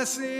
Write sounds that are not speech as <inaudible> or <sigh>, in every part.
Jesse's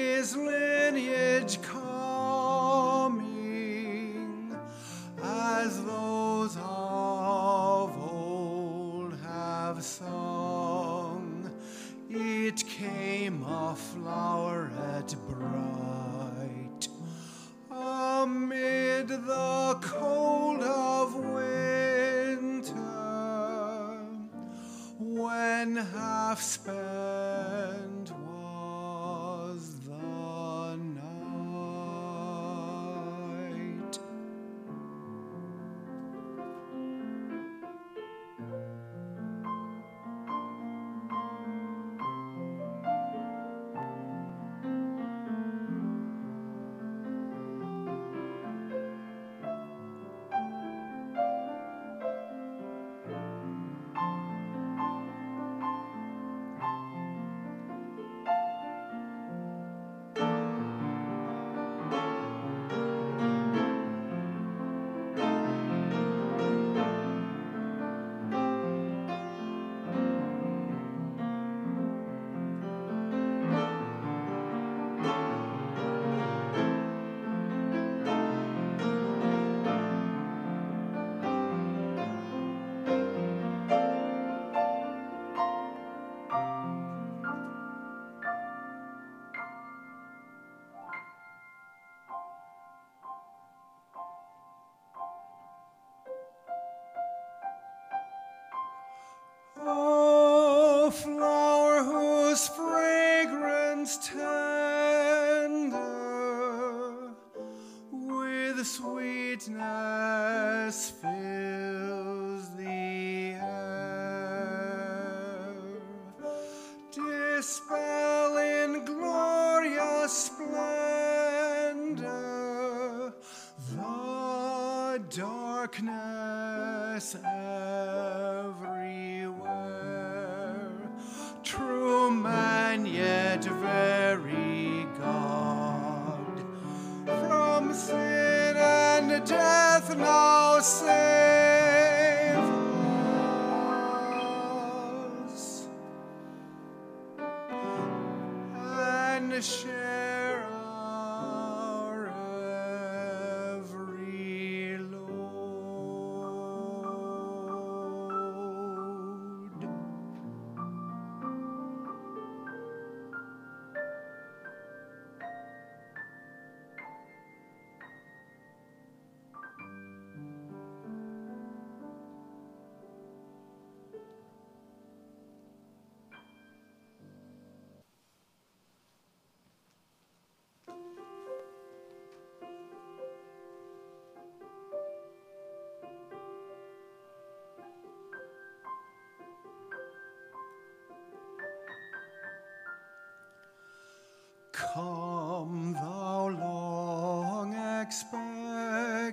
darkness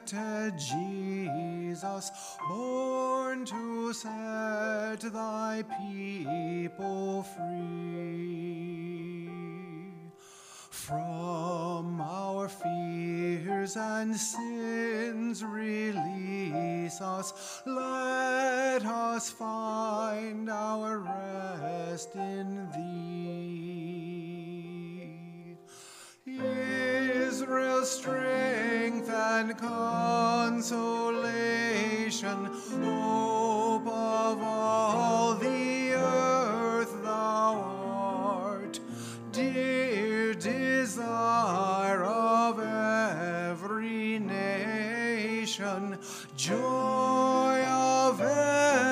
expected Jesus, born to set thy people free from our fears and sins. Release us, let us find our rest in thee. Israel's strength and consolation, hope of all the earth thou art, dear desire of every nation, joy of every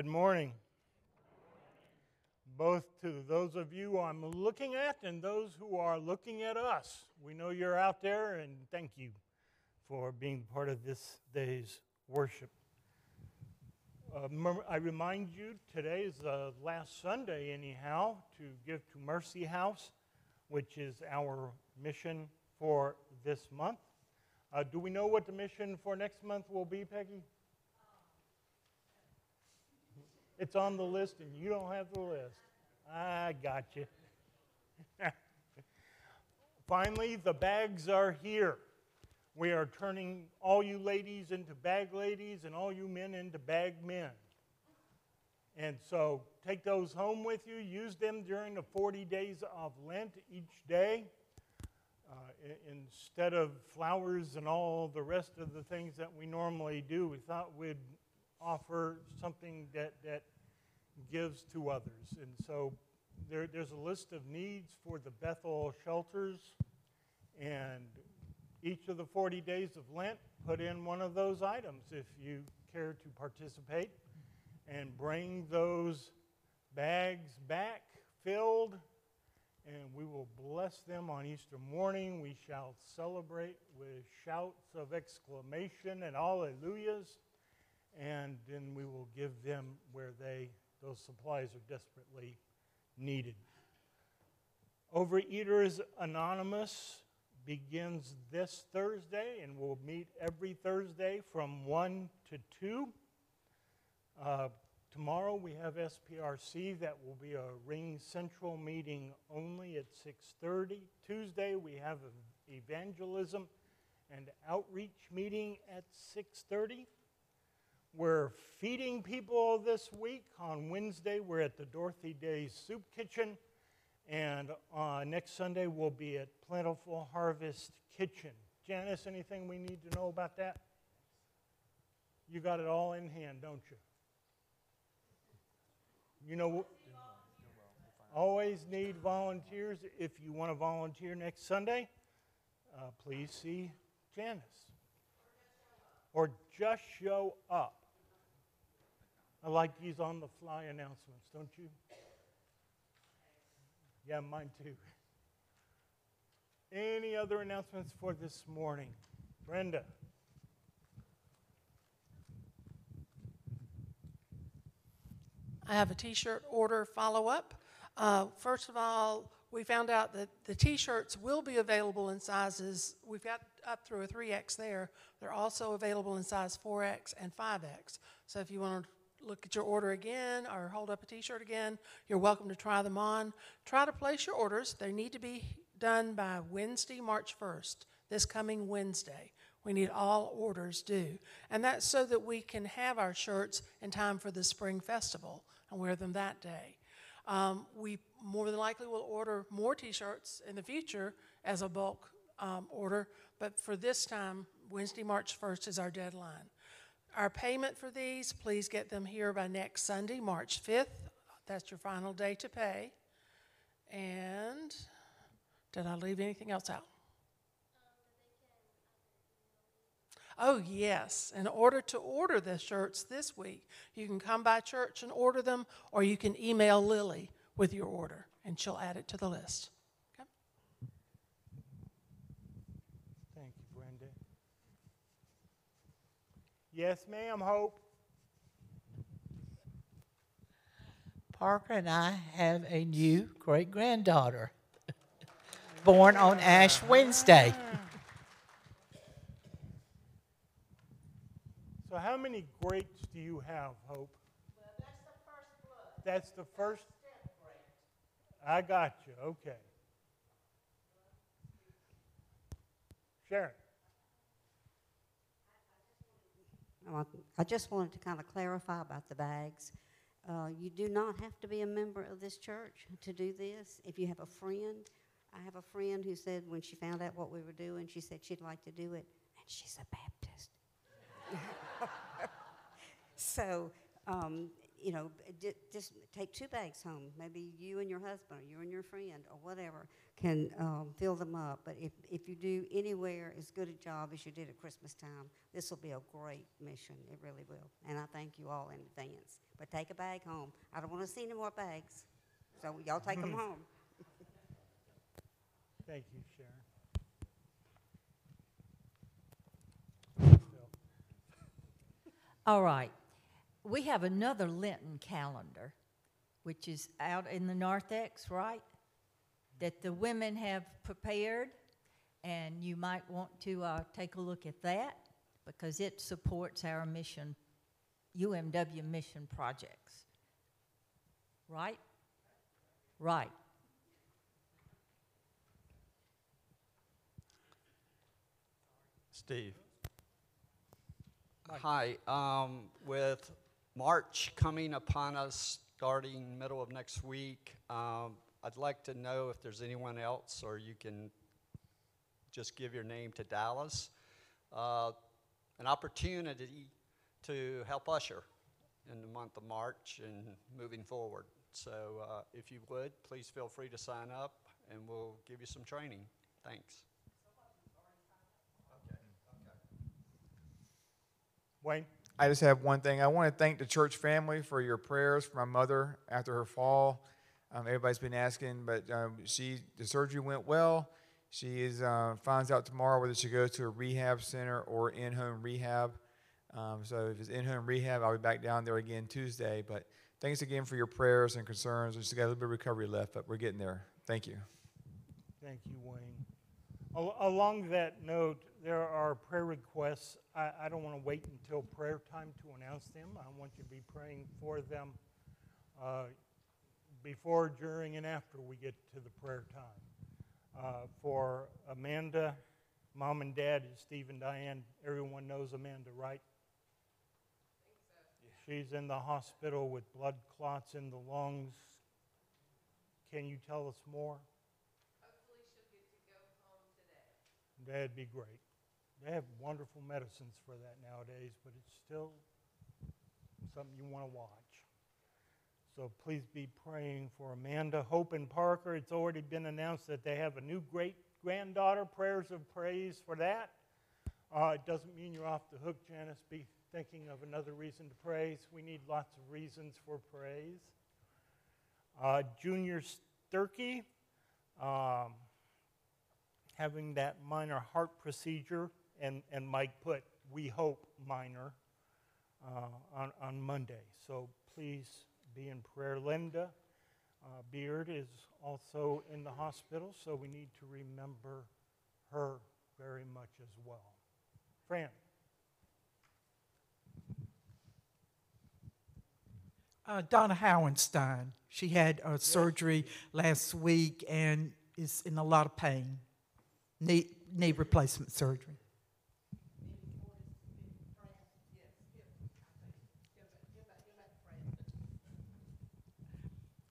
Good morning. Both to those of you I'm looking at and those who are looking at us. We know you're out there, and thank you for being part of this day's worship. Uh, I remind you, today is the last Sunday, anyhow, to give to Mercy House, which is our mission for this month. Uh, do we know what the mission for next month will be, Peggy? It's on the list, and you don't have the list. I got you. <laughs> Finally, the bags are here. We are turning all you ladies into bag ladies and all you men into bag men. And so take those home with you. Use them during the 40 days of Lent each day. Uh, instead of flowers and all the rest of the things that we normally do, we thought we'd offer something that, that gives to others. And so there, there's a list of needs for the Bethel shelters, and each of the 40 days of Lent, put in one of those items if you care to participate, and bring those bags back filled, and we will bless them on Easter morning. We shall celebrate with shouts of exclamation and alleluias, and then we will give them where they those supplies are desperately needed. Overeaters Anonymous begins this Thursday and will meet every Thursday from 1 to 2. Uh, tomorrow we have SPRC that will be a RingCentral meeting only at 6:30. Tuesday we have an evangelism and outreach meeting at 6:30. We're feeding people this week. On Wednesday, we're at the Dorothy Day Soup Kitchen. And uh, next Sunday, we'll be at Plentiful Harvest Kitchen. Janice, anything we need to know about that? You got it all in hand, don't you? You know, always need volunteers. If you want to volunteer next Sunday, uh, please see Janice. Or just show up. I like these on the fly announcements, don't you? Yeah, mine too. Any other announcements for this morning? Brenda. I have a t shirt order follow up. Uh, first of all, we found out that the t shirts will be available in sizes, we've got up through a 3X there. They're also available in size 4X and 5X. So if you want to look at your order again or hold up a t shirt again, you're welcome to try them on. Try to place your orders. They need to be done by Wednesday, March 1st, this coming Wednesday. We need all orders due. And that's so that we can have our shirts in time for the spring festival and wear them that day. Um, we more than likely will order more t shirts in the future as a bulk um, order, but for this time, Wednesday, March 1st is our deadline. Our payment for these, please get them here by next Sunday, March 5th. That's your final day to pay. And did I leave anything else out? Oh, yes. In order to order the shirts this week, you can come by church and order them, or you can email Lily with your order, and she'll add it to the list. Yes, ma'am, Hope. Parker and I have a new great granddaughter <laughs> born on Ash Wednesday. So, how many greats do you have, Hope? Well, that's the first blood. That's the first? I got you. Okay. Sharon. I just wanted to kind of clarify about the bags. Uh, you do not have to be a member of this church to do this. If you have a friend, I have a friend who said when she found out what we were doing, she said she'd like to do it, and she's a Baptist. <laughs> so um, you know, just take two bags home. Maybe you and your husband, or you and your friend, or whatever, can um, fill them up. But if, if you do anywhere as good a job as you did at Christmas time, this will be a great mission. It really will. And I thank you all in advance. But take a bag home. I don't want to see any more bags. So y'all take them home. <laughs> Thank you, Sharon. All right. We have another Lenten calendar, which is out in the narthex, right? That the women have prepared, and you might want to uh, take a look at that because it supports our mission, UMW mission projects. Right? Right. Steve. Hi, um, with March coming upon us starting middle of next week, um, I'd like to know if there's anyone else, or you can just give your name to Dallas. Uh, an opportunity to help usher in the month of March and moving forward. So uh, if you would, please feel free to sign up and we'll give you some training. Thanks. Wayne? I just have one thing. I want to thank the church family for your prayers for my mother after her fall. Um, everybody's been asking, but um, she the surgery went well. She is uh, finds out tomorrow whether she goes to a rehab center or in-home rehab. Um, so if it's in-home rehab, I'll be back down there again Tuesday. But thanks again for your prayers and concerns. We just got a little bit of recovery left, but we're getting there. Thank you. Thank you, Wayne. Al- Along that note, there are prayer requests. I, I don't want to wait until prayer time to announce them. I want you to be praying for them uh, before, during, and after we get to the prayer time. Uh, for Amanda, mom and dad, Steve and Diane. Everyone knows Amanda, right? She's in the hospital with blood clots in the lungs. Can you tell us more? That'd be great. They have wonderful medicines for that nowadays, but it's still something you want to watch. So please be praying for Amanda, Hope, and Parker. It's already been announced that they have a new great granddaughter. Prayers of praise for that. Uh, it doesn't mean you're off the hook, Janice. Be thinking of another reason to praise. We need lots of reasons for praise. Uh, Junior Sturkey. Um, having that minor heart procedure, and, and Mike put, we hope, minor, uh, on, on Monday. So please be in prayer. Linda uh, Beard is also in the hospital, so we need to remember her very much as well. Fran. Uh, Donna Howenstein. She had uh, surgery last week and is in a lot of pain. Knee, knee replacement surgery.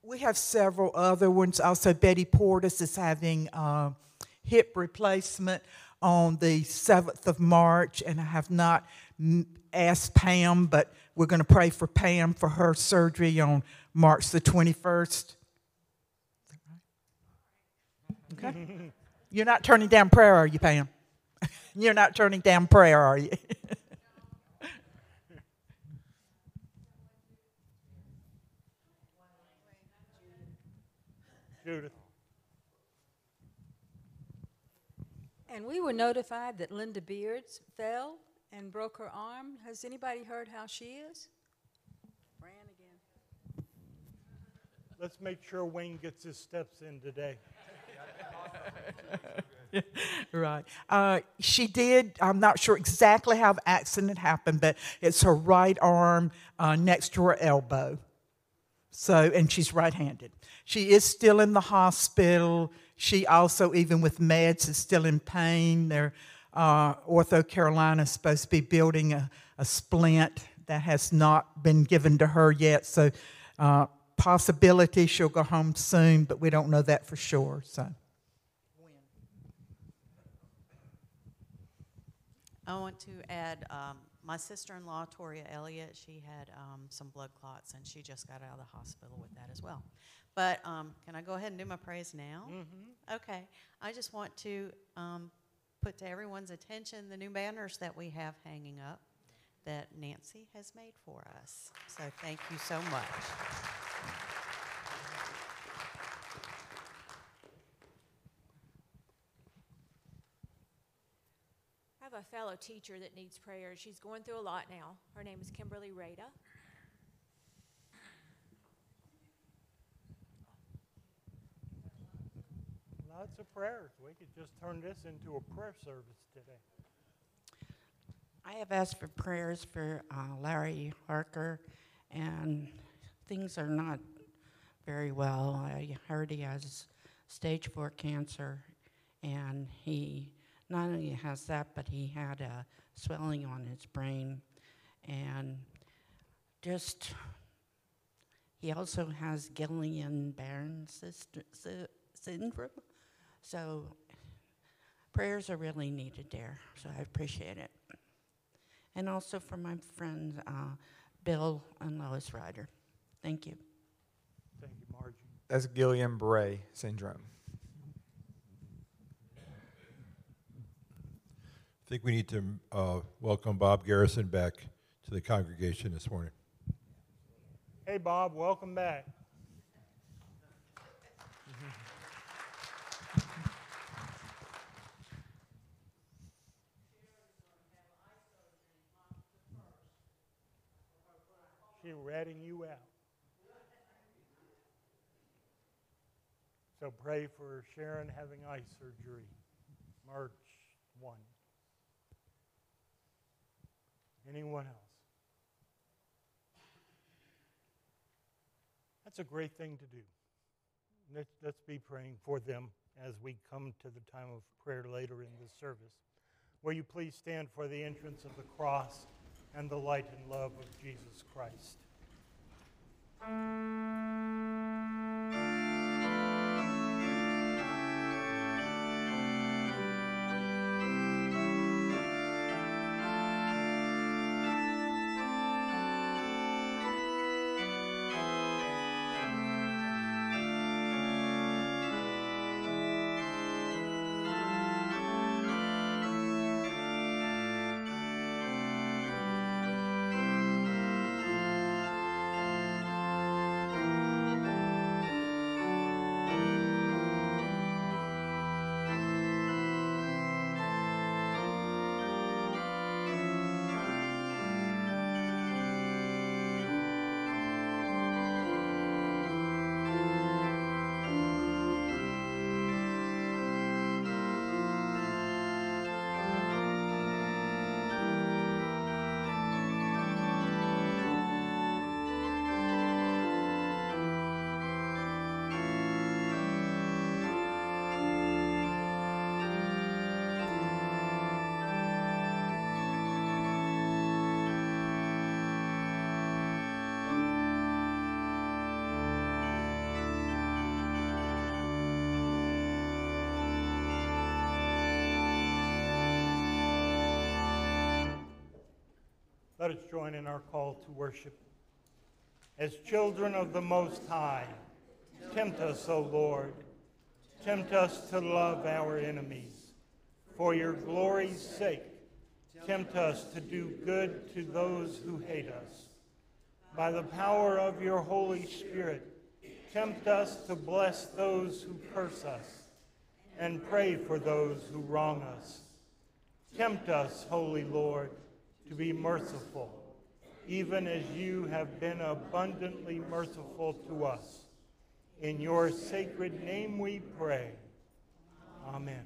We have several other ones. Also, Betty Portis is having uh, hip replacement on the 7th of March, and I have not asked Pam, but we're going to pray for Pam for her surgery on March the 21st. Okay. <laughs> You're not turning down prayer, are you, Pam? <laughs> You're not turning down prayer, are you? <laughs> Judith. And we were notified that Linda Beards fell and broke her arm. Has anybody heard how she is? Fran again. Let's make sure Wayne gets his steps in today. <laughs> right. Uh, she did, I'm not sure exactly how the accident happened, but it's her right arm uh, next to her elbow. So, and she's right handed. She is still in the hospital. She also, even with meds, is still in pain. They're, uh, OrthoCarolina is supposed to be building a, a splint that has not been given to her yet. So, uh, possibility she'll go home soon, but we don't know that for sure. So. I want to add, um, my sister-in-law, Toria Elliott, she had, um, some blood clots and she just got out of the hospital with that as well. But, um, can I go ahead and do my praise now? Mm-hmm. Okay, I just want to um, put to everyone's attention the new banners that we have hanging up that Nancy has made for us. So thank you so much. A fellow teacher that needs prayer. She's going through a lot now. Her name is Kimberly Rada. Lots of prayers. We could just turn this into a prayer service today. I have asked for prayers for uh, Larry Harker, and things are not very well. I heard he has stage four cancer, and he not only has that, but he had a swelling on his brain, and just he also has Guillain-Barré syndrome. So prayers are really needed there. So I appreciate it and also for my friends uh, Bill and Lois Ryder. Thank you. Thank you, Margie. That's Guillain-Barré syndrome. I think we need to uh, welcome Bob Garrison back to the congregation this morning. Hey, Bob, welcome back. She ratting you out. So pray for Sharon having eye surgery, March 1. Anyone else? That's a great thing to do. Let's, let's be praying for them as we come to the time of prayer later in this service. Will you please stand for the entrance of the cross and the light and love of Jesus Christ? Let us join in our call to worship. As children of the Most High, tempt us, O Lord. Tempt us to love our enemies. For your glory's sake, tempt us to do good to those who hate us. By the power of your Holy Spirit, tempt us to bless those who curse us and pray for those who wrong us. Tempt us, Holy Lord, to be merciful, even as you have been abundantly merciful to us. In your sacred name we pray. Amen.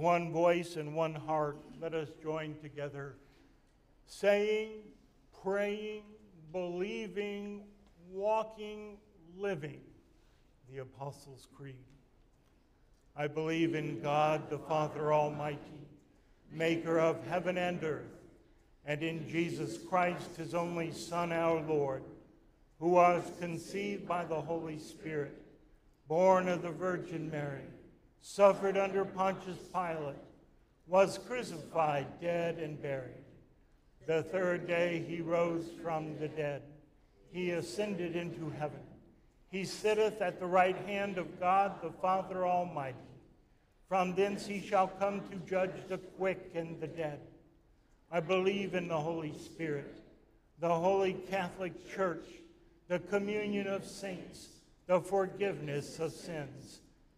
One voice and one heart, let us join together, saying, praying, believing, walking, living the Apostles' Creed. I believe in God, the Father Almighty, maker of heaven and earth, and in Jesus Christ, his only Son, our Lord, who was conceived by the Holy Spirit, born of the Virgin Mary, suffered under Pontius Pilate, was crucified, dead, and buried. The third day he rose from the dead. He ascended into heaven. He sitteth at the right hand of God the Father Almighty. From thence he shall come to judge the quick and the dead. I believe in the Holy Spirit, the holy Catholic Church, the communion of saints, the forgiveness of sins,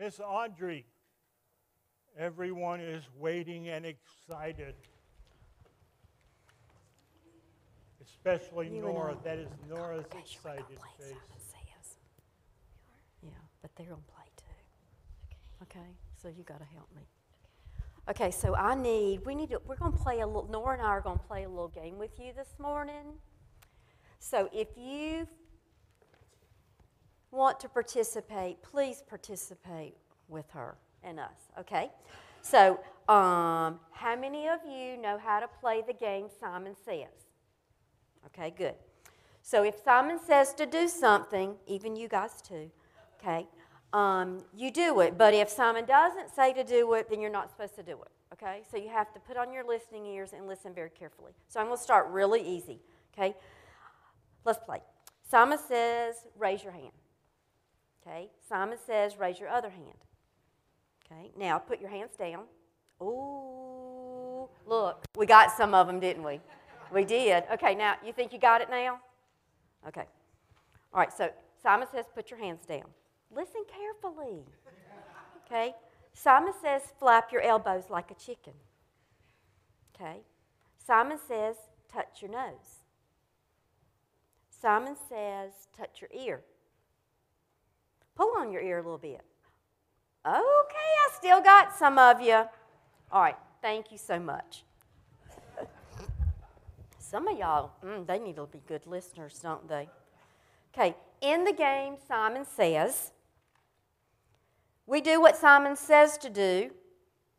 Miss Audrey, everyone is waiting and excited. Especially You Nora. That is Nora's Okay, you were excited gonna face. Simon Says. Yeah, but they're gonna play too. Okay, so you gotta help me. Okay, so I need, we need to, we're gonna play a little, Nora and I are gonna play a little game with you this morning. So if you want to participate, please participate with her and us, okay? So, um, how many of you know how to play the game Simon Says? Okay, good. So if Simon says to do something, even you guys too, okay, um, you do it. But if Simon doesn't say to do it, then you're not supposed to do it, okay? So you have to put on your listening ears and listen very carefully. So I'm going to start really easy, okay? Let's play. Simon says, raise your hand. Okay? Simon says, raise your other hand. Okay? Now put your hands down. Ooh, look, we got some of them, didn't we? We did. Okay, now you think you got it now? Okay. All right, so Simon says, put your hands down. Listen carefully. Okay? Simon says, flap your elbows like a chicken. Okay? Simon says, touch your nose. Simon says, touch your ear. Pull on your ear a little bit. Okay, I still got some of you. All right, thank you so much. Some of y'all, mm, they need to be good listeners, don't they? Okay, in the game, Simon says, we do what Simon says to do,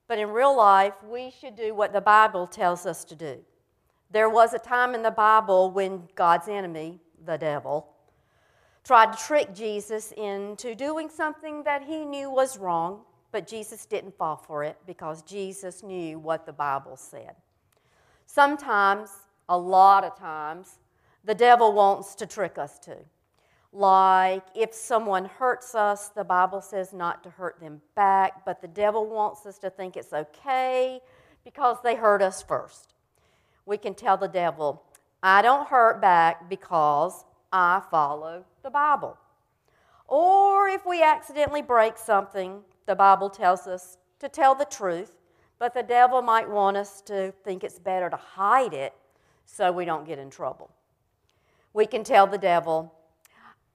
but in real life, we should do what the Bible tells us to do. There was a time in the Bible when God's enemy, the devil, tried to trick Jesus into doing something that he knew was wrong, but Jesus didn't fall for it because Jesus knew what the Bible said. Sometimes, a lot of times, the devil wants to trick us too. Like if someone hurts us, the Bible says not to hurt them back, but the devil wants us to think it's okay because they hurt us first. We can tell the devil, I don't hurt back because I follow the Bible. Or if we accidentally break something, the Bible tells us to tell the truth, but the devil might want us to think it's better to hide it so we don't get in trouble. We can tell the devil,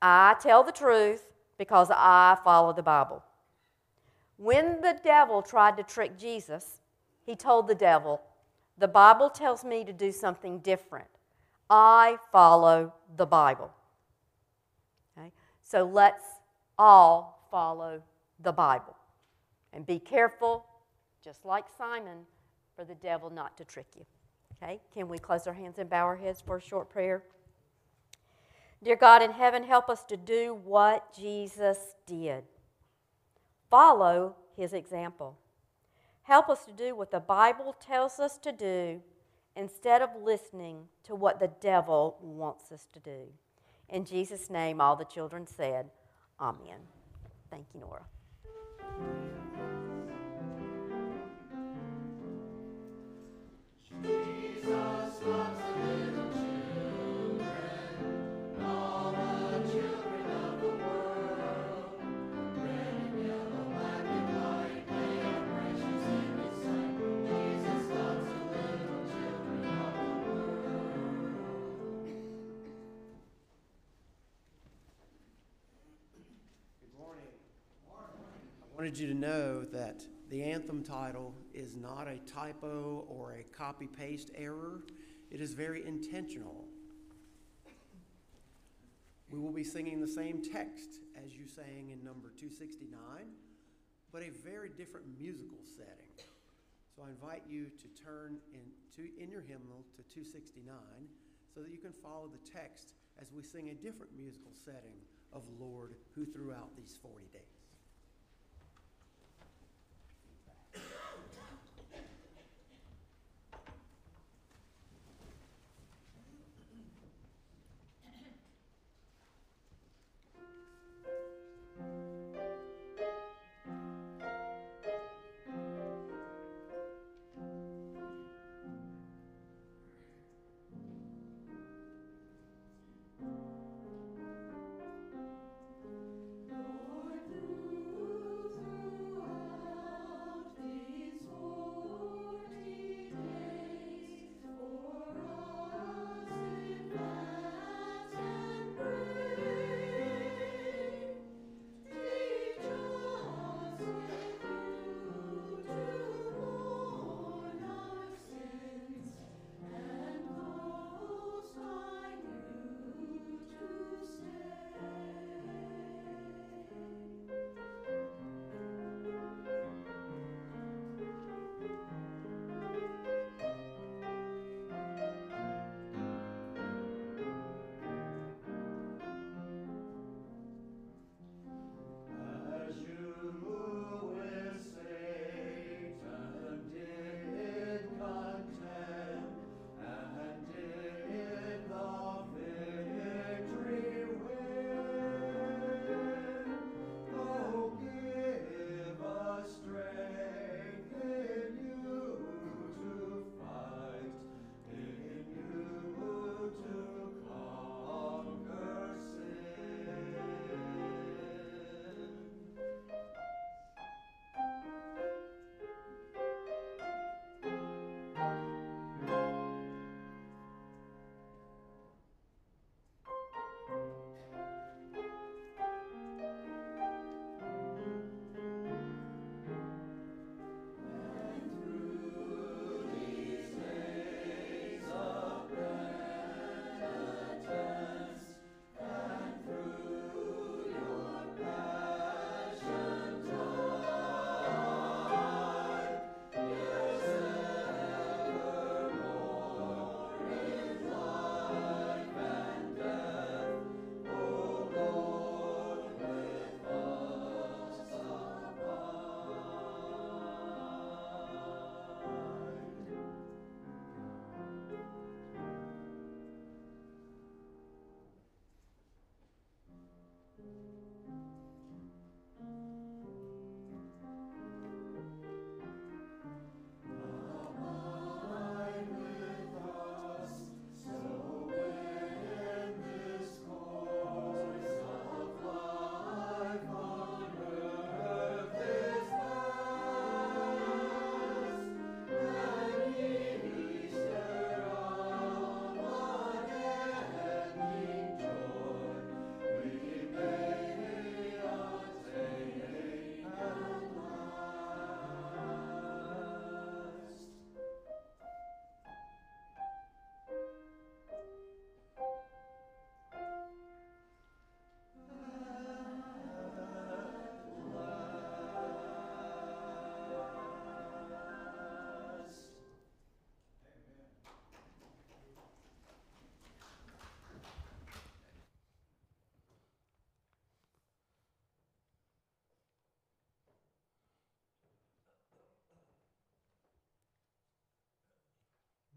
I tell the truth because I follow the Bible. When the devil tried to trick Jesus, he told the devil, The Bible tells me to do something different. I follow the Bible. So let's all follow the Bible. And be careful, just like Simon, for the devil not to trick you. Okay, can we close our hands and bow our heads for a short prayer? Dear God in heaven, help us to do what Jesus did. Follow his example. Help us to do what the Bible tells us to do instead of listening to what the devil wants us to do. In Jesus' name, all the children said, Amen. Thank you, Nora. Wanted you to know that the anthem title is not a typo or a copy paste error. It is very intentional. We will be singing the same text as you sang in number 269, but a very different musical setting. So I invite you to turn in, to, in your hymnal to 269 so that you can follow the text as we sing a different musical setting of Lord who throughout these 40 days.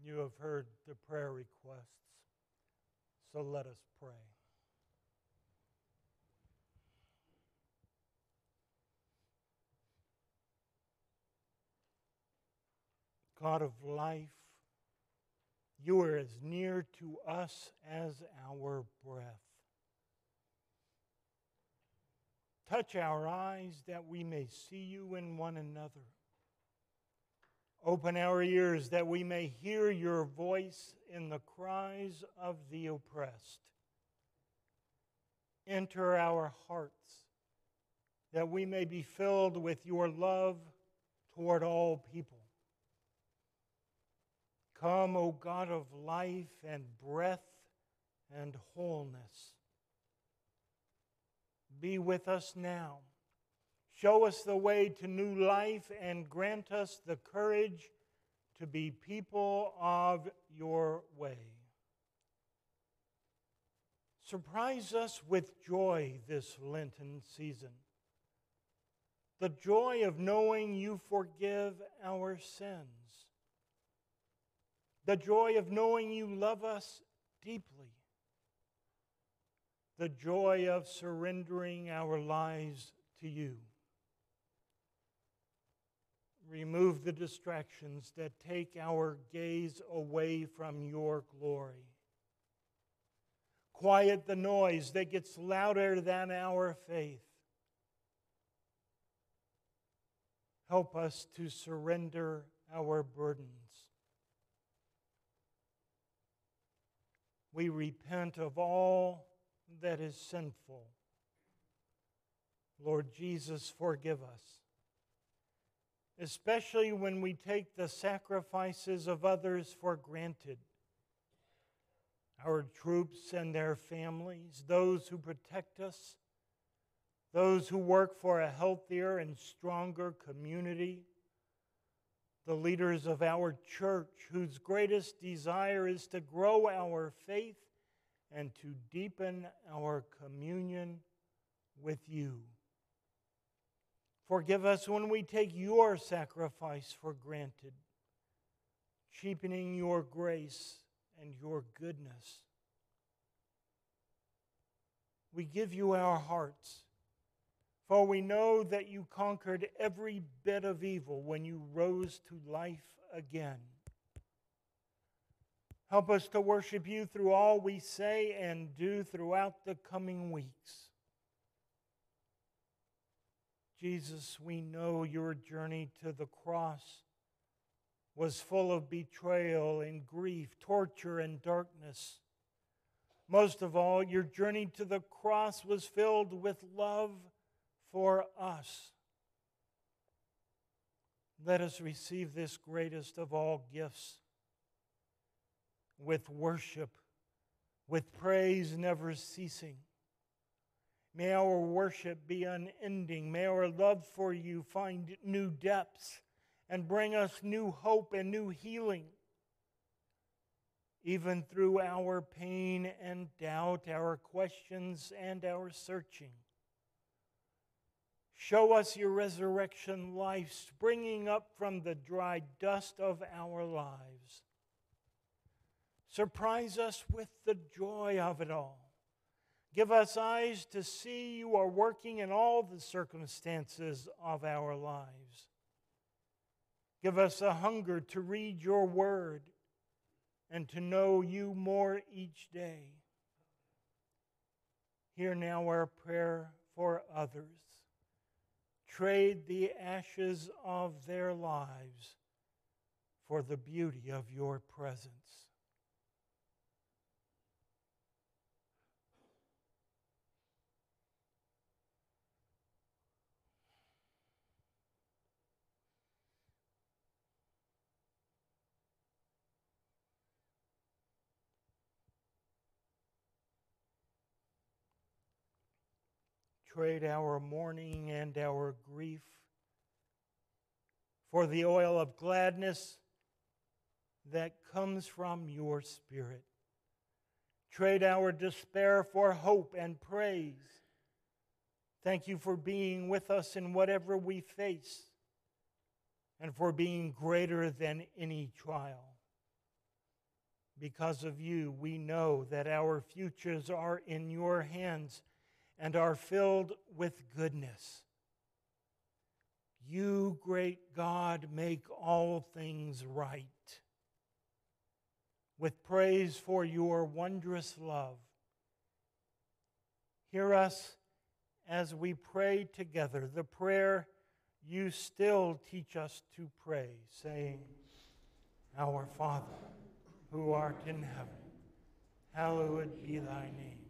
You have heard the prayer requests, so let us pray. God of life, you are as near to us as our breath. Touch our eyes that we may see you in one another. Open our ears that we may hear your voice in the cries of the oppressed. Enter our hearts that we may be filled with your love toward all people. Come, O God of life and breath and wholeness. Be with us now. Show us the way to new life and grant us the courage to be people of your way. Surprise us with joy this Lenten season. The joy of knowing you forgive our sins. The joy of knowing you love us deeply. The joy of surrendering our lives to you. Remove the distractions that take our gaze away from your glory. Quiet the noise that gets louder than our faith. Help us to surrender our burdens. We repent of all that is sinful. Lord Jesus, forgive us, especially when we take the sacrifices of others for granted. Our troops and their families, those who protect us, those who work for a healthier and stronger community, the leaders of our church, whose greatest desire is to grow our faith and to deepen our communion with you. Forgive us when we take your sacrifice for granted, cheapening your grace and your goodness. We give you our hearts, for we know that you conquered every bit of evil when you rose to life again. Help us to worship you through all we say and do throughout the coming weeks. Jesus, we know your journey to the cross was full of betrayal and grief, torture and darkness. Most of all, your journey to the cross was filled with love for us. Let us receive this greatest of all gifts with worship, with praise never ceasing. May our worship be unending. May our love for you find new depths and bring us new hope and new healing. Even through our pain and doubt, our questions and our searching. Show us your resurrection life springing up from the dry dust of our lives. Surprise us with the joy of it all. Give us eyes to see you are working in all the circumstances of our lives. Give us a hunger to read your word and to know you more each day. Hear now our prayer for others. Trade the ashes of their lives for the beauty of your presence. Trade our mourning and our grief for the oil of gladness that comes from your Spirit. Trade our despair for hope and praise. Thank you for being with us in whatever we face and for being greater than any trial. Because of you, we know that our futures are in your hands and are filled with goodness. You, great God, make all things right. With praise for your wondrous love, hear us as we pray together the prayer you still teach us to pray, saying, Our Father, who art in heaven, hallowed be thy name.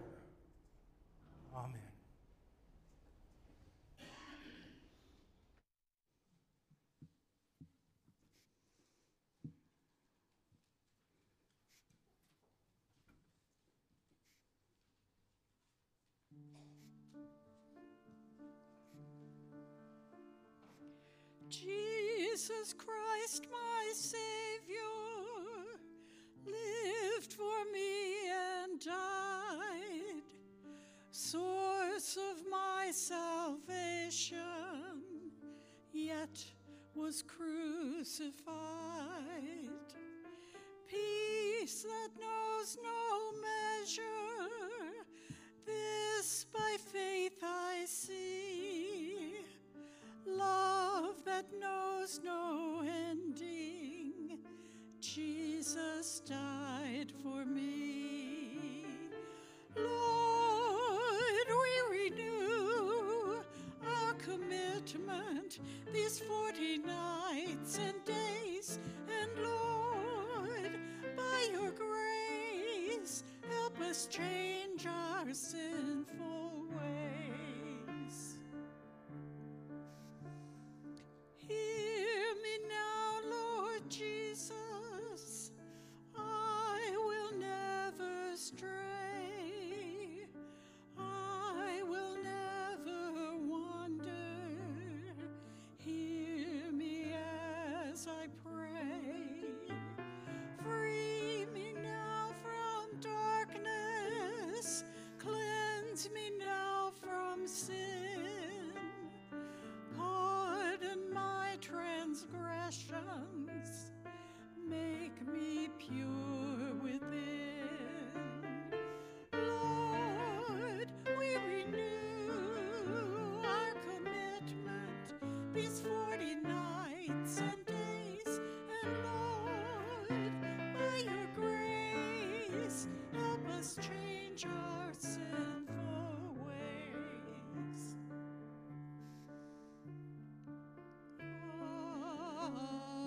Jesus Christ, my Savior, lived for me and died, source of my salvation, yet was crucified. Peace that knows no measure, sinful ways. Hear these 40 nights and days. And Lord, by your grace, help us change our sinful ways. Oh,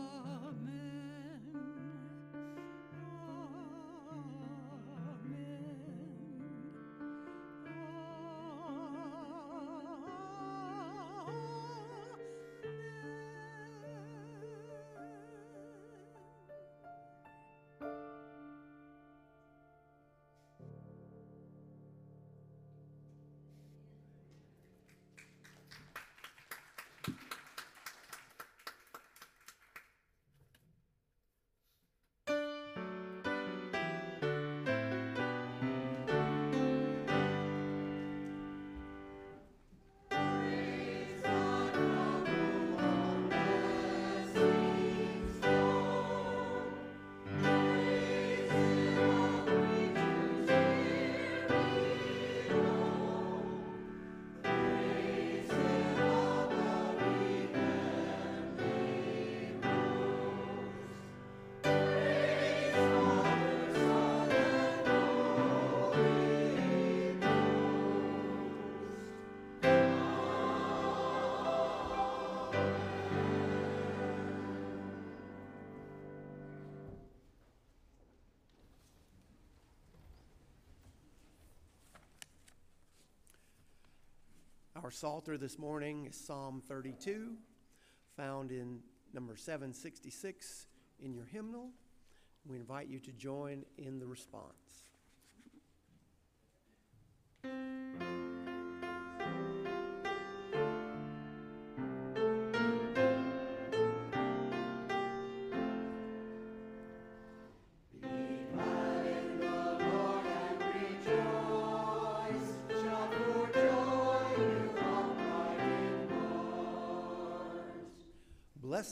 Our Psalter this morning is Psalm 32, found in number 766 in your hymnal. We invite you to join in the response.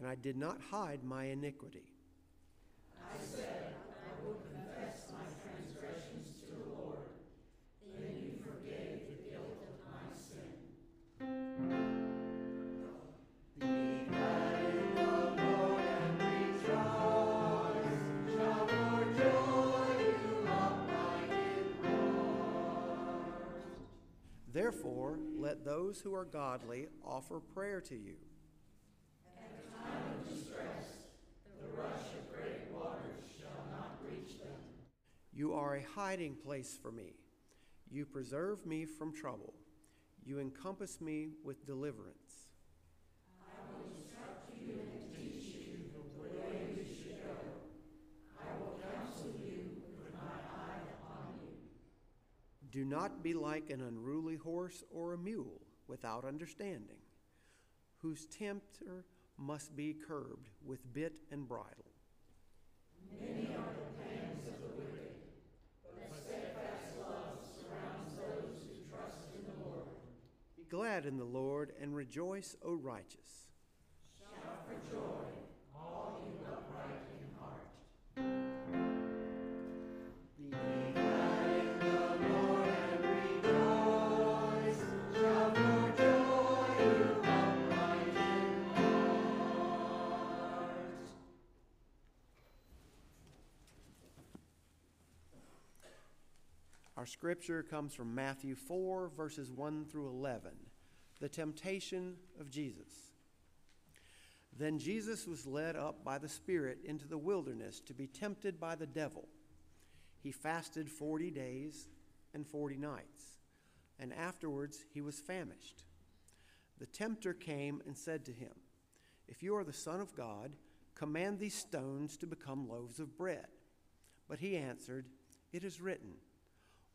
and I did not hide my iniquity. I said, I will confess my transgressions to the Lord. Then you forgave the guilt of my sin. Therefore, let those who are godly offer prayer to you. You are a hiding place for me. You preserve me from trouble. You encompass me with deliverance. I will instruct you and teach you the way you should go. I will counsel you with my eye upon you. Do not be like an unruly horse or a mule without understanding, whose tempter must be curbed with bit and bridle. Be glad in the Lord and rejoice, O righteous. Our scripture comes from Matthew 4, verses 1 through 11, the temptation of Jesus. Then Jesus was led up by the Spirit into the wilderness to be tempted by the devil. He fasted 40 days and 40 nights, and afterwards he was famished. The tempter came and said to him, If you are the Son of God, command these stones to become loaves of bread. But he answered, It is written,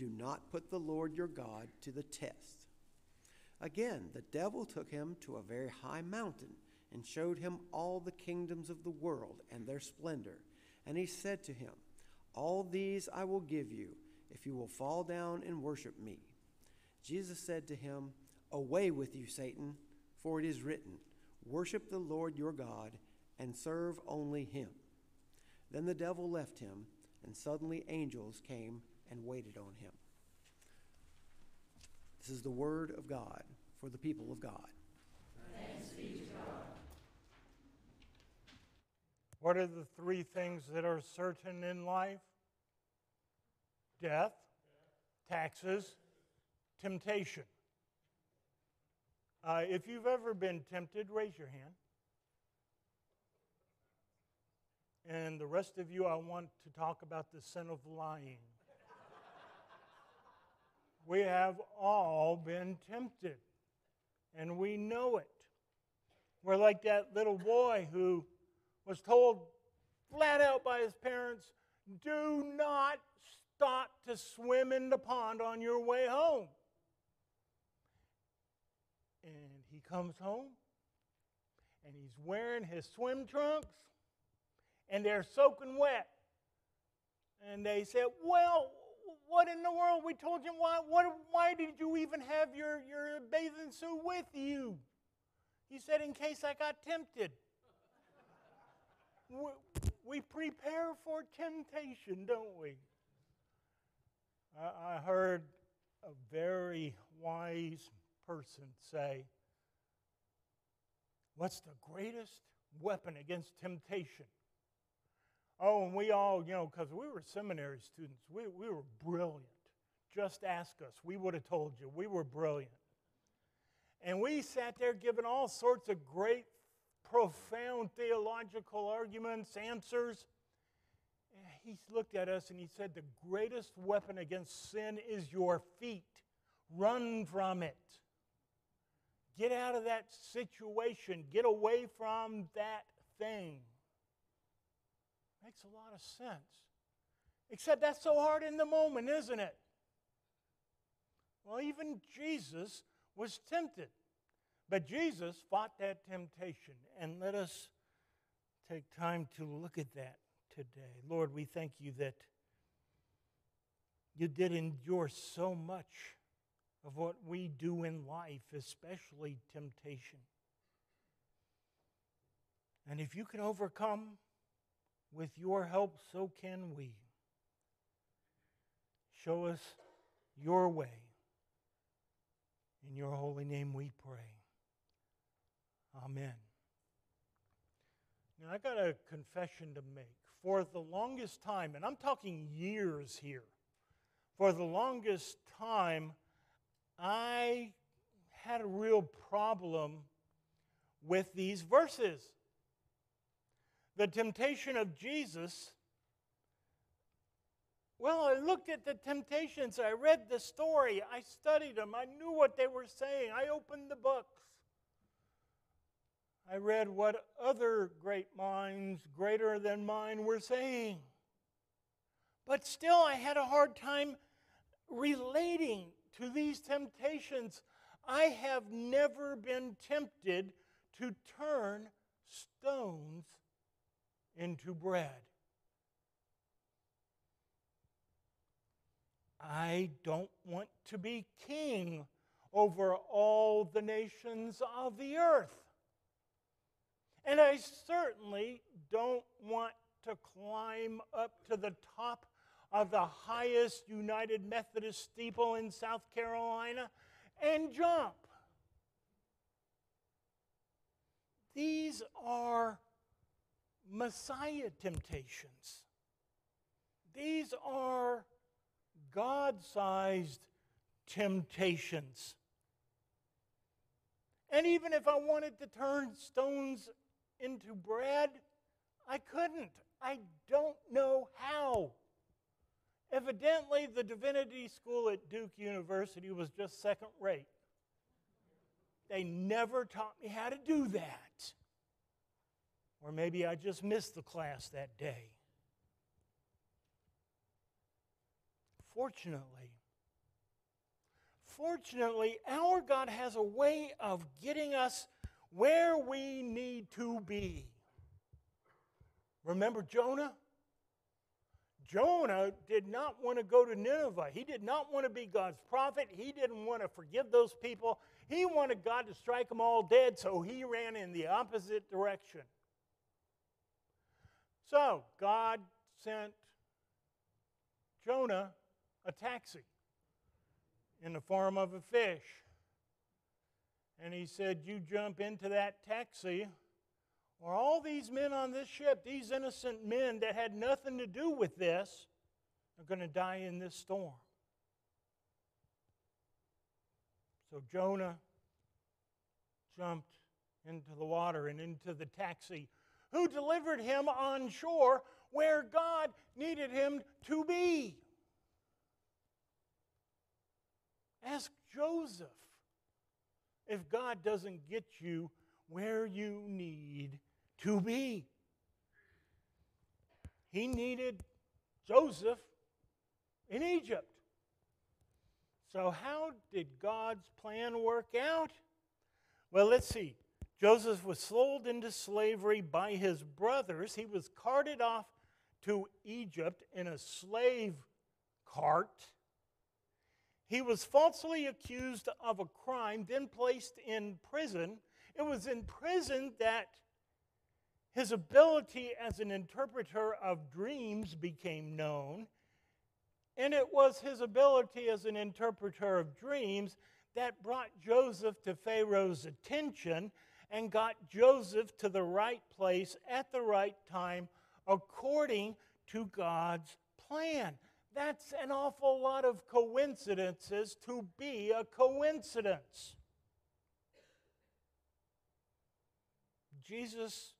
Do not put the Lord your God to the test. Again, the devil took him to a very high mountain and showed him all the kingdoms of the world and their splendor. And he said to him, All these I will give you if you will fall down and worship me. Jesus said to him, Away with you, Satan, for it is written, Worship the Lord your God and serve only him. Then the devil left him, and suddenly angels came and waited on him. This is the word of God for the people of God. What are the three things that are certain in life? Death, taxes, temptation. Uh, if you've ever been tempted, raise your hand. And the rest of you, I want to talk about the sin of lying. We have all been tempted, and we know it. We're like that little boy who was told flat out by his parents do not stop to swim in the pond on your way home. And he comes home and he's wearing his swim trunks and they're soaking wet. And they said, Well, what in the world? We told you why, what, why did you even have your, your bathing suit with you? He said, In case I got tempted. we, we prepare for temptation, don't we? I, I heard a very wise person say, What's the greatest weapon against temptation? Oh, and we all, you know, because we were seminary students, we, we were brilliant. Just ask us. We would have told you. We were brilliant. And we sat there giving all sorts of great, profound theological arguments, answers. And he looked at us and he said, The greatest weapon against sin is your feet. Run from it. Get out of that situation. Get away from that thing. Makes a lot of sense. Except that's so hard in the moment, isn't it? Well, even Jesus was tempted. But Jesus fought that temptation. And let us take time to look at that today. Lord, we thank you that you did endure so much of what we do in life, especially temptation. And if you can overcome with your help, so can we. Show us your way. In your holy name we pray. Amen. Now, I got a confession to make. For the longest time, and I'm talking years here, for the longest time, I had a real problem with these verses. The temptation of Jesus. Well, I looked at the temptations, I read the story, I studied them, I knew what they were saying, I opened the books. I read what other great minds, greater than mine, were saying. But still, I had a hard time relating to these temptations. I have never been tempted to turn stones into bread. I don't want to be king over all the nations of the earth. And I certainly don't want to climb up to the top of the highest United Methodist steeple in South Carolina and jump. These are Messiah temptations. These are God sized temptations. And even if I wanted to turn stones into bread, I couldn't. I don't know how. Evidently, the divinity school at Duke University was just second rate. They never taught me how to do that. Or maybe I just missed the class that day. Fortunately, fortunately, our God has a way of getting us where we need to be. Remember Jonah? Jonah did not want to go to Nineveh. He did not want to be God's prophet. He didn't want to forgive those people. He wanted God to strike them all dead, so he ran in the opposite direction. So, God sent Jonah a taxi in the form of a fish. And he said, You jump into that taxi, or all these men on this ship, these innocent men that had nothing to do with this, are going to die in this storm. So Jonah jumped into the water and into the taxi, who delivered him on shore where God needed him to be. Ask Joseph if God doesn't get you where you need to be. He needed Joseph in Egypt. So, how did God's plan work out? Well, let's see. Joseph was sold into slavery by his brothers. He was carted off to Egypt in a slave cart. He was falsely accused of a crime, then placed in prison. It was in prison that his ability as an interpreter of dreams became known. And it was his ability as an interpreter of dreams that brought Joseph to Pharaoh's attention and got Joseph to the right place at the right time according to God's plan. That's an awful lot of coincidences to be a coincidence. Jesus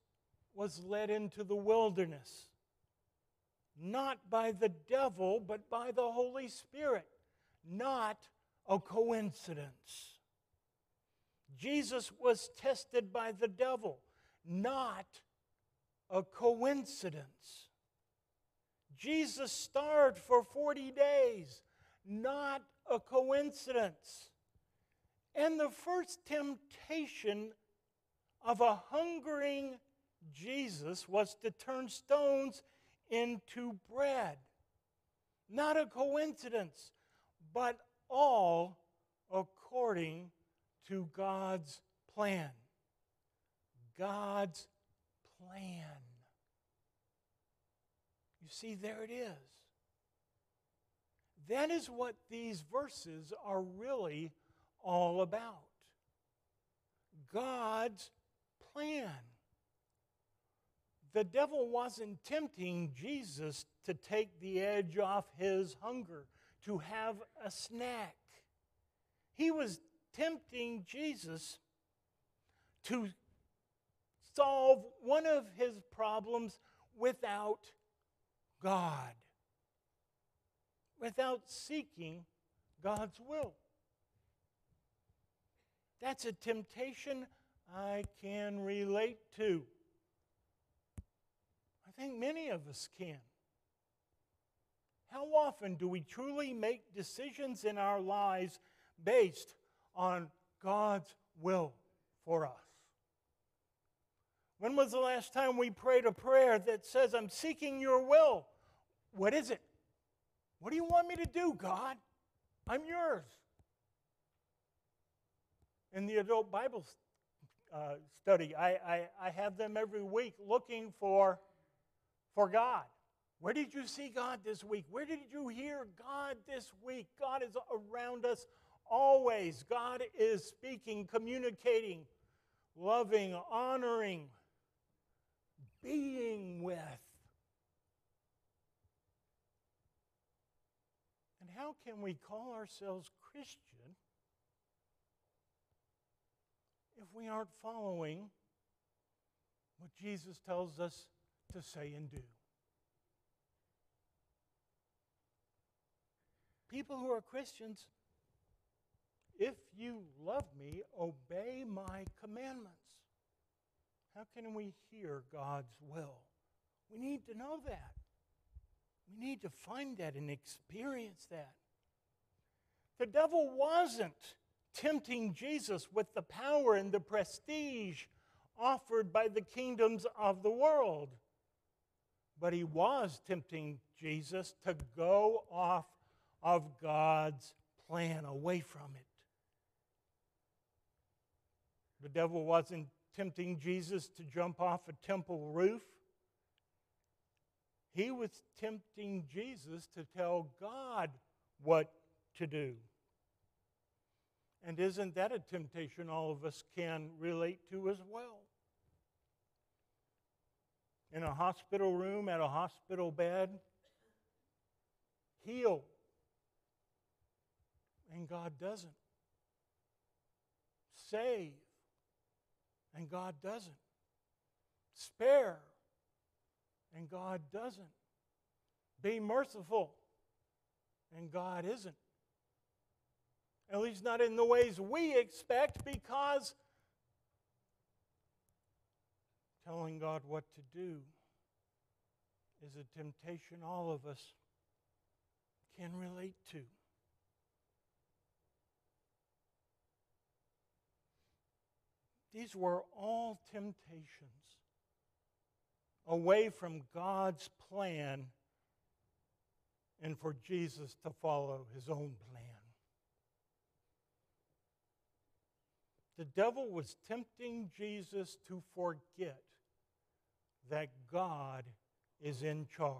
was led into the wilderness, not by the devil, but by the Holy Spirit. Not a coincidence. Jesus was tested by the devil, not a coincidence. Jesus starved for 40 days, not a coincidence. And the first temptation of a hungering Jesus was to turn stones into bread. Not a coincidence, but all according to God's plan. God's plan. You see, there it is. That is what these verses are really all about. God's plan. The devil wasn't tempting Jesus to take the edge off his hunger, to have a snack. He was tempting Jesus to solve one of his problems without God, without seeking God's will. That's a temptation I can relate to. I think many of us can. How often do we truly make decisions in our lives based on God's will for us? When was the last time we prayed a prayer that says, I'm seeking your will? What is it? What do you want me to do, God? I'm yours. In the adult Bible uh, study, I, I, I have them every week looking for, for God. Where did you see God this week? Where did you hear God this week? God is around us always. God is speaking, communicating, loving, honoring, being with. And how can we call ourselves Christian if we aren't following what Jesus tells us to say and do? People who are Christians, if you love me, obey my commandments. How can we hear God's will? We need to know that. We need to find that and experience that. The devil wasn't tempting Jesus with the power and the prestige offered by the kingdoms of the world, but he was tempting Jesus to go off of God's plan, away from it. The devil wasn't tempting Jesus to jump off a temple roof. He was tempting Jesus to tell God what to do. And isn't that a temptation all of us can relate to as well? In a hospital room, at a hospital bed, heal. And God doesn't. Save and God doesn't. Spare, and God doesn't. Be merciful, and God isn't. At least not in the ways we expect, because telling God what to do is a temptation all of us can relate to. These were all temptations away from God's plan and for Jesus to follow his own plan. The devil was tempting Jesus to forget that God is in charge.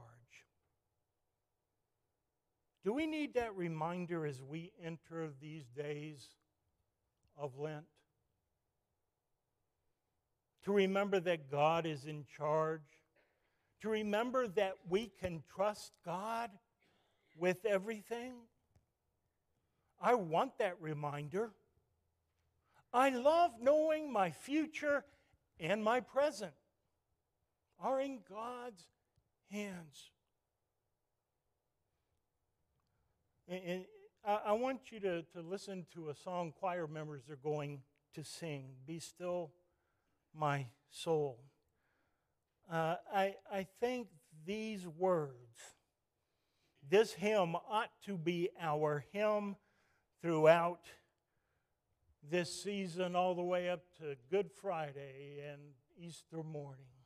Do we need that reminder as we enter these days of Lent? To remember that God is in charge? To remember that we can trust God with everything? I want that reminder. I love knowing my future and my present are in God's hands. And, I want you to, to listen to a song choir members are going to sing Be Still My Soul. Uh, I, I think these words, this hymn ought to be our hymn throughout this season, all the way up to Good Friday and Easter morning.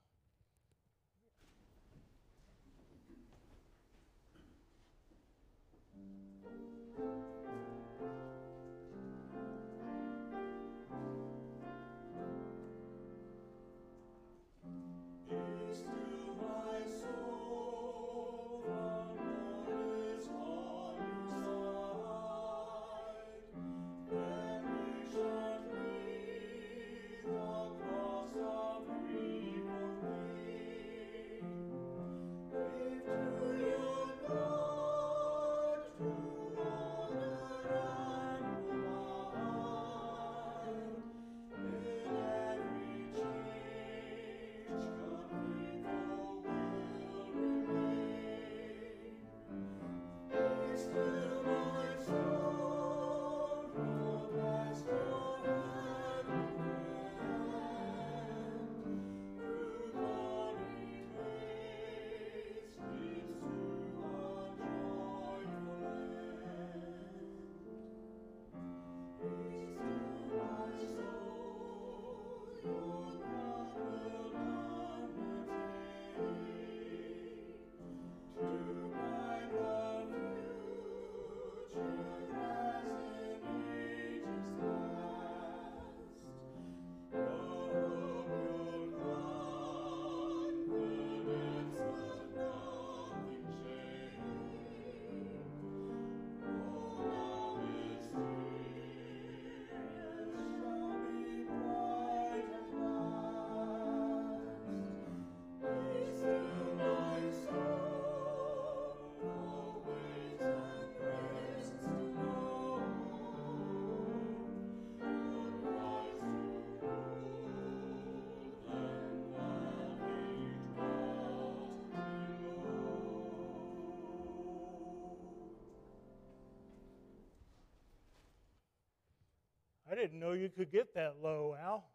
I didn't know you could get that low, Al.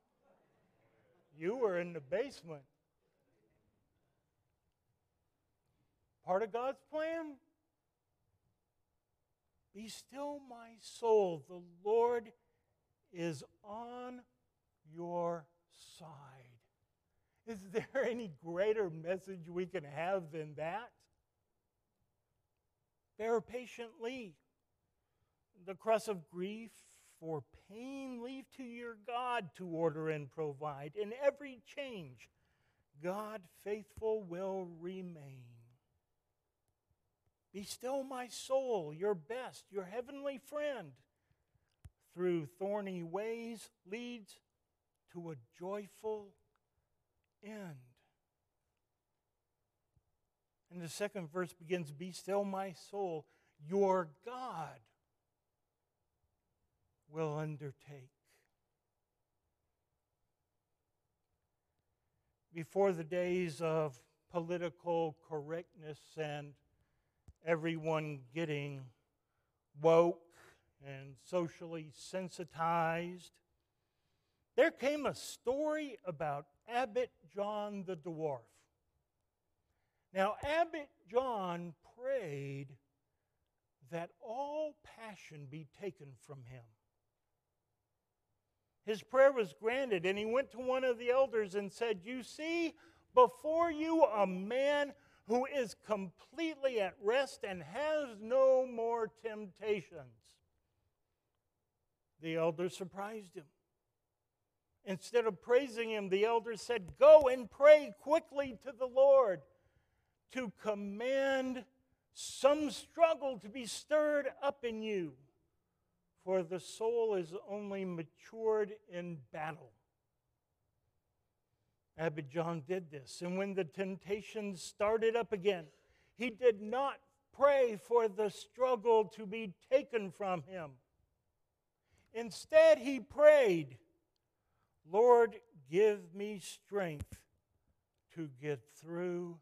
You were in the basement. Part of God's plan? Be still, my soul. The Lord is on your side. Is there any greater message we can have than that? Bear patiently the cross of grief for pain, leave to your God to order and provide. In every change, God faithful will remain. Be still, my soul, your best, your heavenly friend, through thorny ways leads to a joyful end. And the second verse begins Be still, my soul, your God will undertake. Before the days of political correctness and everyone getting woke and socially sensitized, there came a story about Abbot John the Dwarf. Now, Abbot John prayed that all passion be taken from him. His prayer was granted, and he went to one of the elders and said, You see before you a man who is completely at rest and has no more temptations. The elder surprised him. Instead of praising him, the elder said, Go and pray quickly to the Lord to command some struggle to be stirred up in you, for the soul is only matured in battle. Abijah did this, and when the temptations started up again, he did not pray for the struggle to be taken from him. Instead, he prayed, Lord, give me strength to get through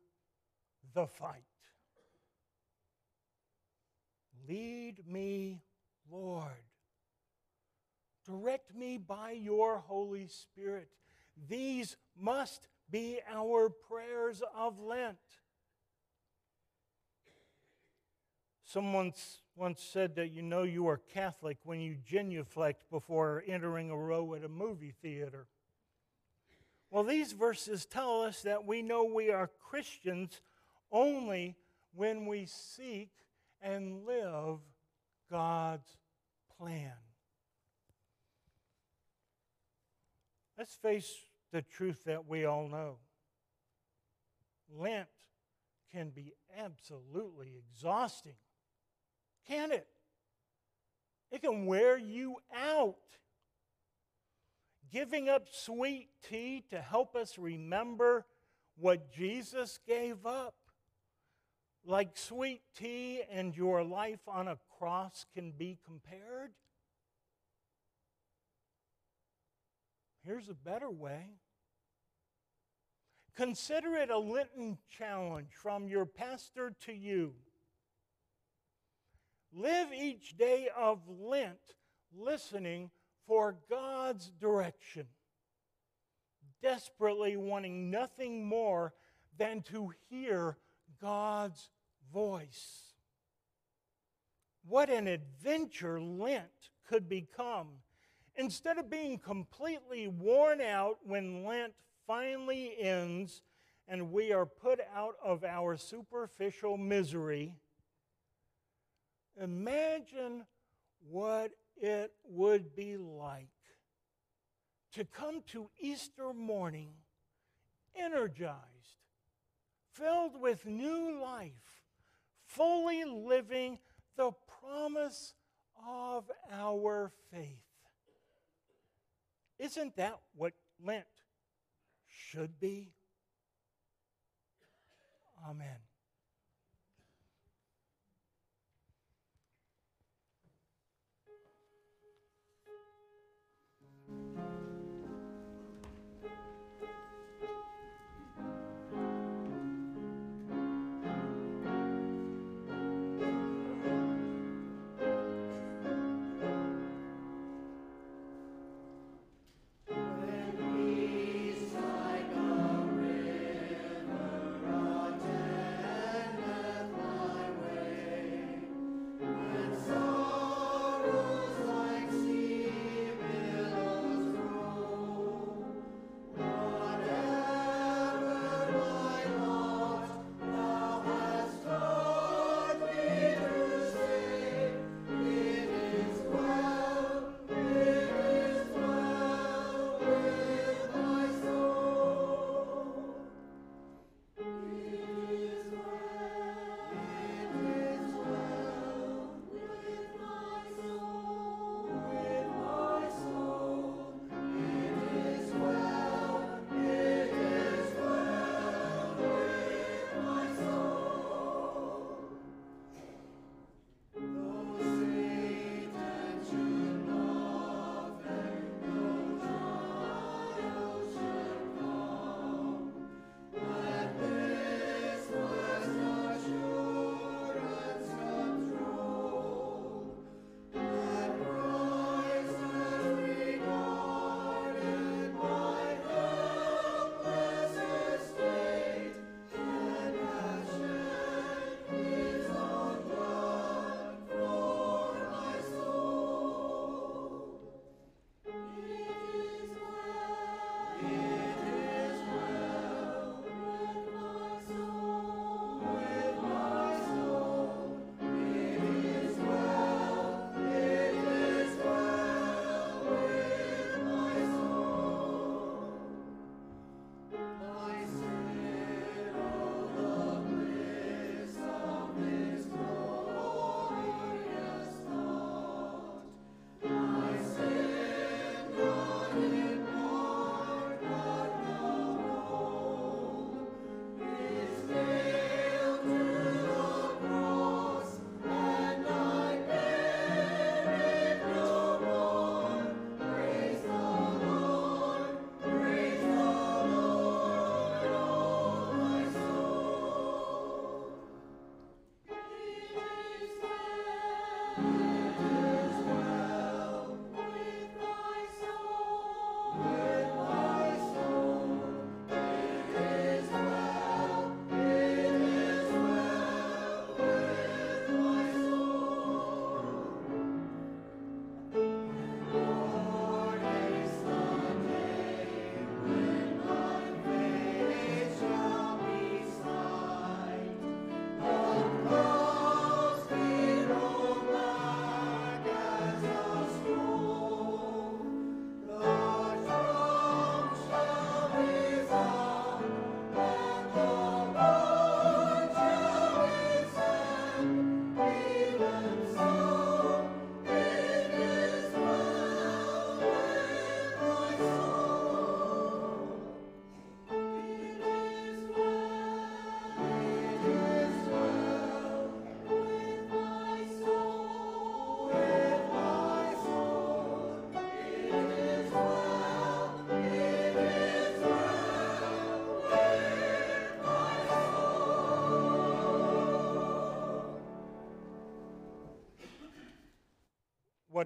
the fight. Lead me, Lord. Direct me by your Holy Spirit. These must be our prayers of Lent. Someone once said that you know you are Catholic when you genuflect before entering a row at a movie theater. Well, these verses tell us that we know we are Christians only when we seek and live God's plan. Let's face the truth that we all know. Lent can be absolutely exhausting, can it? It can wear you out. Giving up sweet tea to help us remember what Jesus gave up, like sweet tea and your life on a cross can be compared. Here's a better way. Consider it a Lenten challenge from your pastor to you. Live each day of Lent listening for God's direction, desperately wanting nothing more than to hear God's voice. What an adventure Lent could become instead of being completely worn out when Lent finally ends and we are put out of our superficial misery, imagine what it would be like to come to Easter morning energized, filled with new life, fully living the promise of our faith. Isn't that what Lent should be? Amen.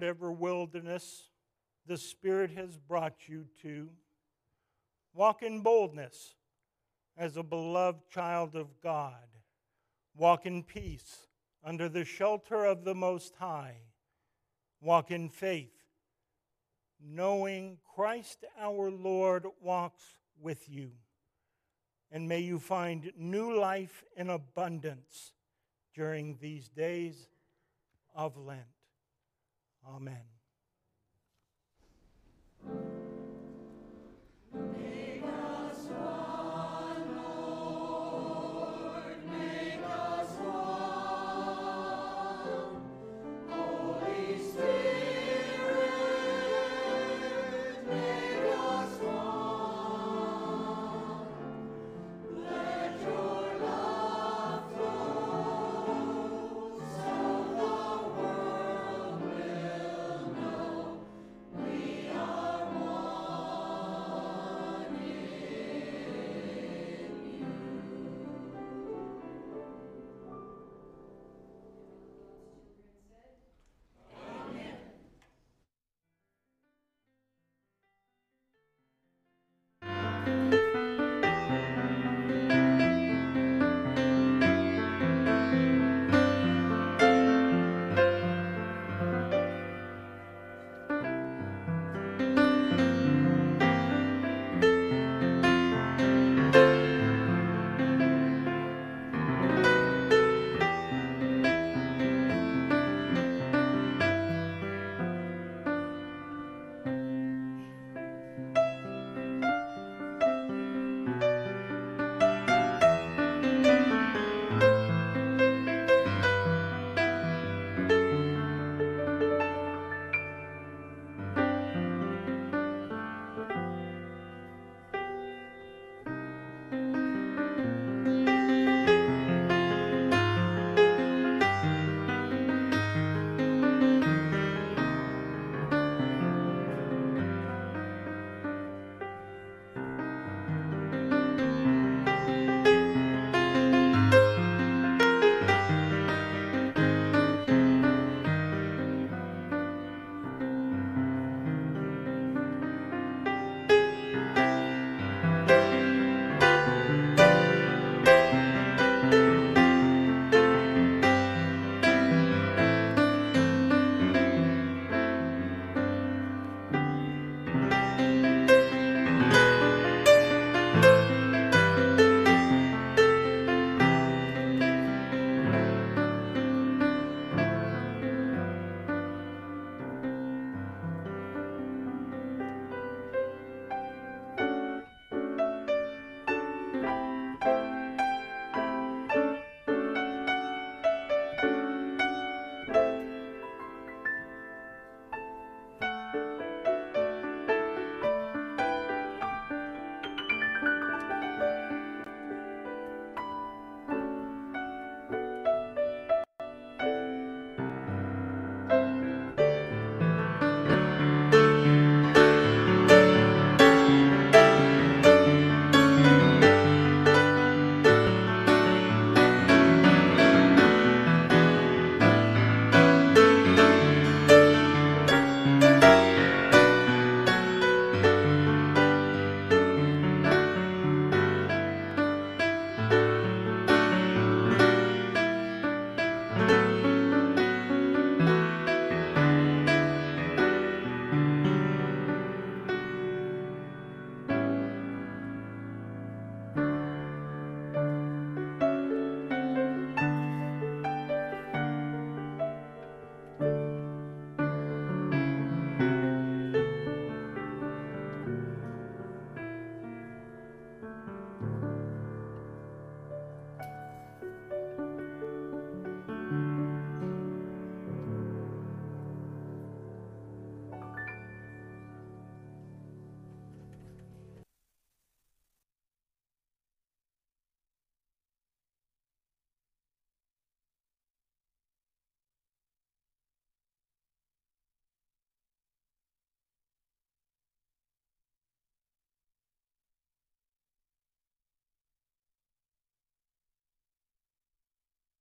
Whatever wilderness the Spirit has brought you to. Walk in boldness as a beloved child of God. Walk in peace under the shelter of the Most High. Walk in faith, knowing Christ our Lord walks with you. And may you find new life in abundance during these days of Lent. Amen.